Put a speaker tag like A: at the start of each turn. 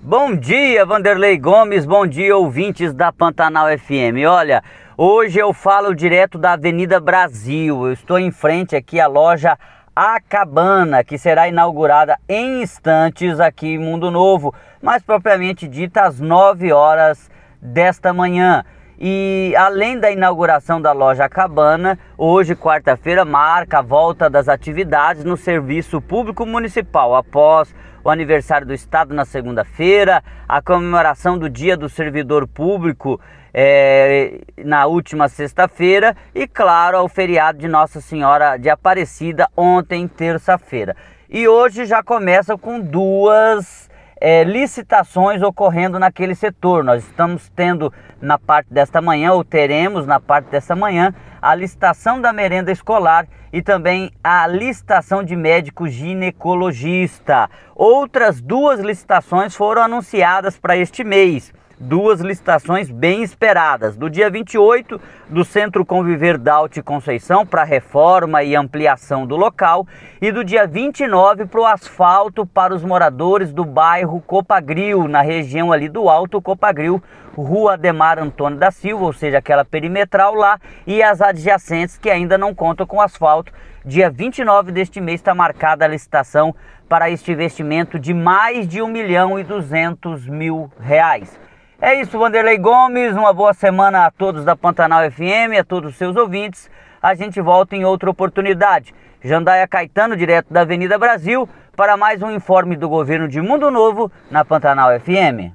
A: Bom dia, Vanderlei Gomes. Bom dia, ouvintes da Pantanal FM. Olha, hoje eu falo direto da Avenida Brasil. Eu estou em frente aqui à loja A Cabana, que será inaugurada em instantes aqui em Mundo Novo, mais propriamente dita às 9 horas desta manhã. E além da inauguração da loja Cabana, hoje, quarta-feira, marca a volta das atividades no serviço público municipal após o aniversário do Estado na segunda-feira, a comemoração do Dia do Servidor Público é, na última sexta-feira e, claro, o feriado de Nossa Senhora de Aparecida ontem, terça-feira. E hoje já começa com duas é, licitações ocorrendo naquele setor. Nós estamos tendo na parte desta manhã, ou teremos na parte desta manhã, a licitação da merenda escolar e também a licitação de médico ginecologista. Outras duas licitações foram anunciadas para este mês duas licitações bem esperadas. Do dia 28, do Centro Conviver Dalte Conceição para reforma e ampliação do local, e do dia 29 para o asfalto para os moradores do bairro Copagril, na região ali do Alto Copagril, Rua Ademar Antônio da Silva, ou seja, aquela perimetral lá, e as adjacentes que ainda não contam com asfalto. Dia 29 deste mês está marcada a licitação para este investimento de mais de 1 milhão e 200 mil reais. É isso, Vanderlei Gomes. Uma boa semana a todos da Pantanal FM, a todos os seus ouvintes. A gente volta em outra oportunidade. Jandaia Caetano, direto da Avenida Brasil, para mais um informe do governo de Mundo Novo na Pantanal FM.